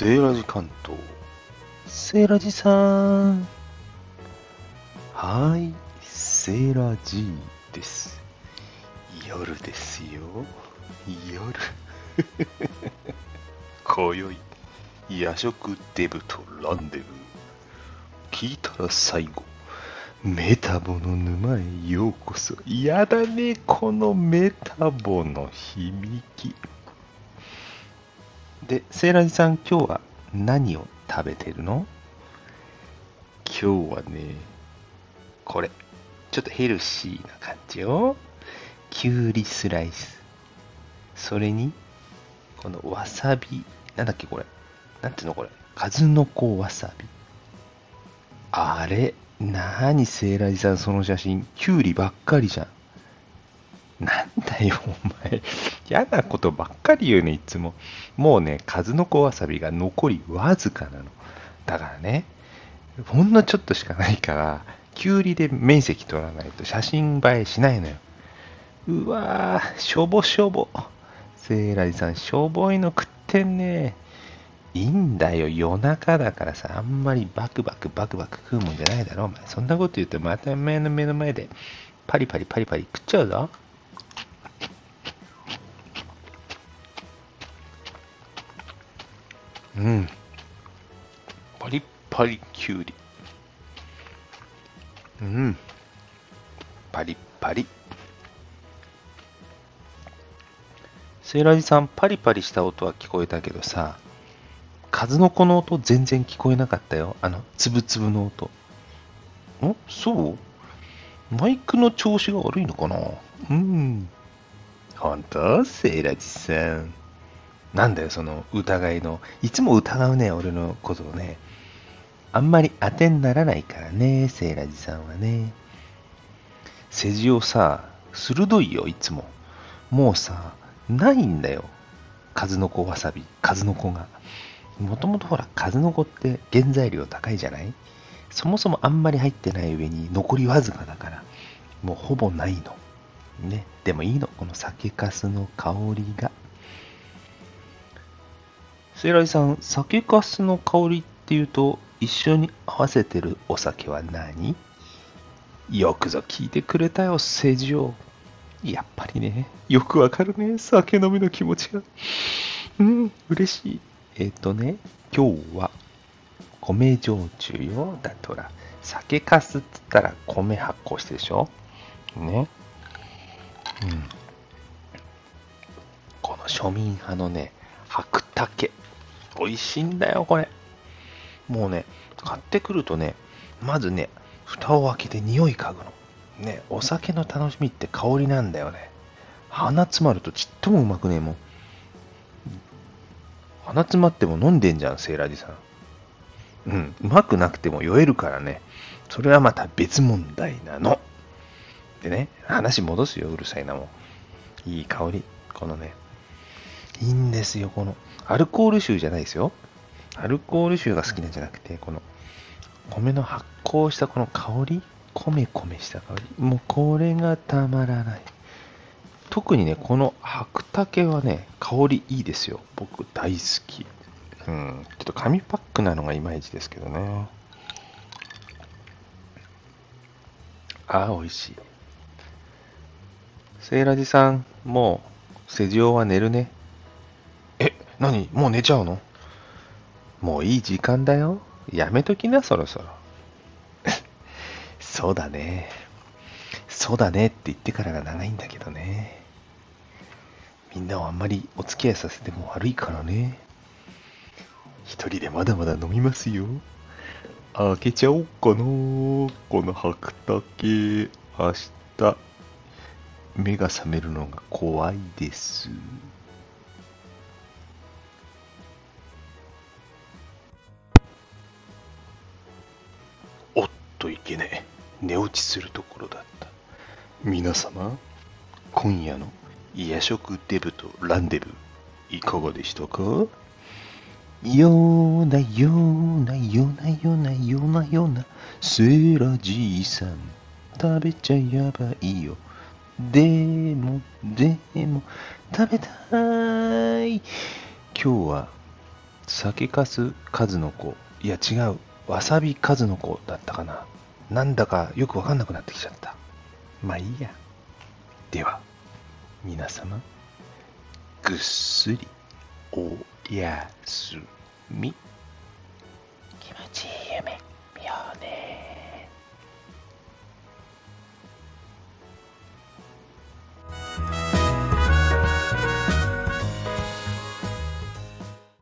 セーラジ関東。セーラジさん。はーい、セーラジです。夜ですよ。夜。今宵、夜食デブとランデブー。聞いたら最後、メタボの沼へようこそ。やだね、このメタボの響き。で、セーラジさん、今日は何を食べてるの？今日はね、これ、ちょっとヘルシーな感じよ。きゅうりスライス。それに、このわさび、なんだっけこれ。なんていうのこれ？数の子わさび。あれ、なにセーラジさんその写真、きゅうりばっかりじゃん。なんだよ、お前。嫌なことばっかり言うね、いつも。もうね、数の子わさびが残りわずかなの。だからね、ほんのちょっとしかないから、きゅうりで面積取らないと写真映えしないのよ。うわぁ、しょぼしょぼ。セーラジさん、しょぼいの食ってんね。いいんだよ、夜中だからさ、あんまりバクバクバクバク食うもんじゃないだろ、お前。そんなこと言うと、また目の目の前で、パリパリパリパリ食っちゃうぞ。うん。パリッパリきゅうり。うん。パリッパリ。セーラジさん、パリパリした音は聞こえたけどさ、数の子の音全然聞こえなかったよ。あの、つぶつぶの音。んそう？マイクの調子が悪いのかな？うん。本当？セーラジさん。なんだよ、その疑いの。いつも疑うね、俺のことをね。あんまり当てにならないからね、セーラジさんはね。世辞をさ、鋭いよ、いつも。もうさ、ないんだよ。数の子わさび、数の子が。もともとほら、数の子って原材料高いじゃない？そもそもあんまり入ってない上に残りわずかだから、もうほぼないの。ね。でもいいの、この酒粕の香りが。セイライさん、酒粕の香りっていうと、一緒に合わせてるお酒は何？よくぞ聞いてくれたよ、セジオ。やっぱりね、よくわかるね、酒飲みの気持ちが。うん、嬉しい。えっ、とね、今日は米焼酎よ。だってほら、酒粕って言ったら米発酵してでしょ？ね。うん。この庶民派のね、白竹。美味しいんだよ、これ。もうね、買ってくるとね、まずね、蓋を開けて匂い嗅ぐの。ね、お酒の楽しみって香りなんだよね。鼻詰まるとちっともうまくねえもん。鼻詰まっても飲んでんじゃん、セーラジさん。うん、うまくなくても酔えるからね。それはまた別問題なの。でね、話戻すよ、うるさいなもん。いい香り。このね、いいんですよ、この、アルコール臭じゃないですよ。アルコール臭が好きなんじゃなくて、この、米の発酵したこの香り、米米した香り？もうこれがたまらない。特にね、この白竹はね、香りいいですよ。僕大好き。うん、ちょっと紙パックなのがいまいちですけどね。ああ、美味しい。セイラジさん、もう、施錠は寝るね。何？もう寝ちゃうの？もういい時間だよ。やめときな、そろそろ。そうだね。そうだねって言ってからが長いんだけどね。みんなをあんまりお付き合いさせても悪いからね。一人でまだまだ飲みますよ。開けちゃおうかなこの白竹。明日、目が覚めるのが怖いです。寝落ちするところだった。皆様、今夜の夜食デブとランデブ、いかがでしたか？ようなようなようなようなようなようなセーラじいさん食べちゃやばいよでもでも食べたい今日は酒かす数の子。いや違う。わさび数の子だったかな。なんだかよくわかんなくなってきちゃった。まあいいや。では、皆様、ぐっすりおやすみ。気持ちいい夢見ようね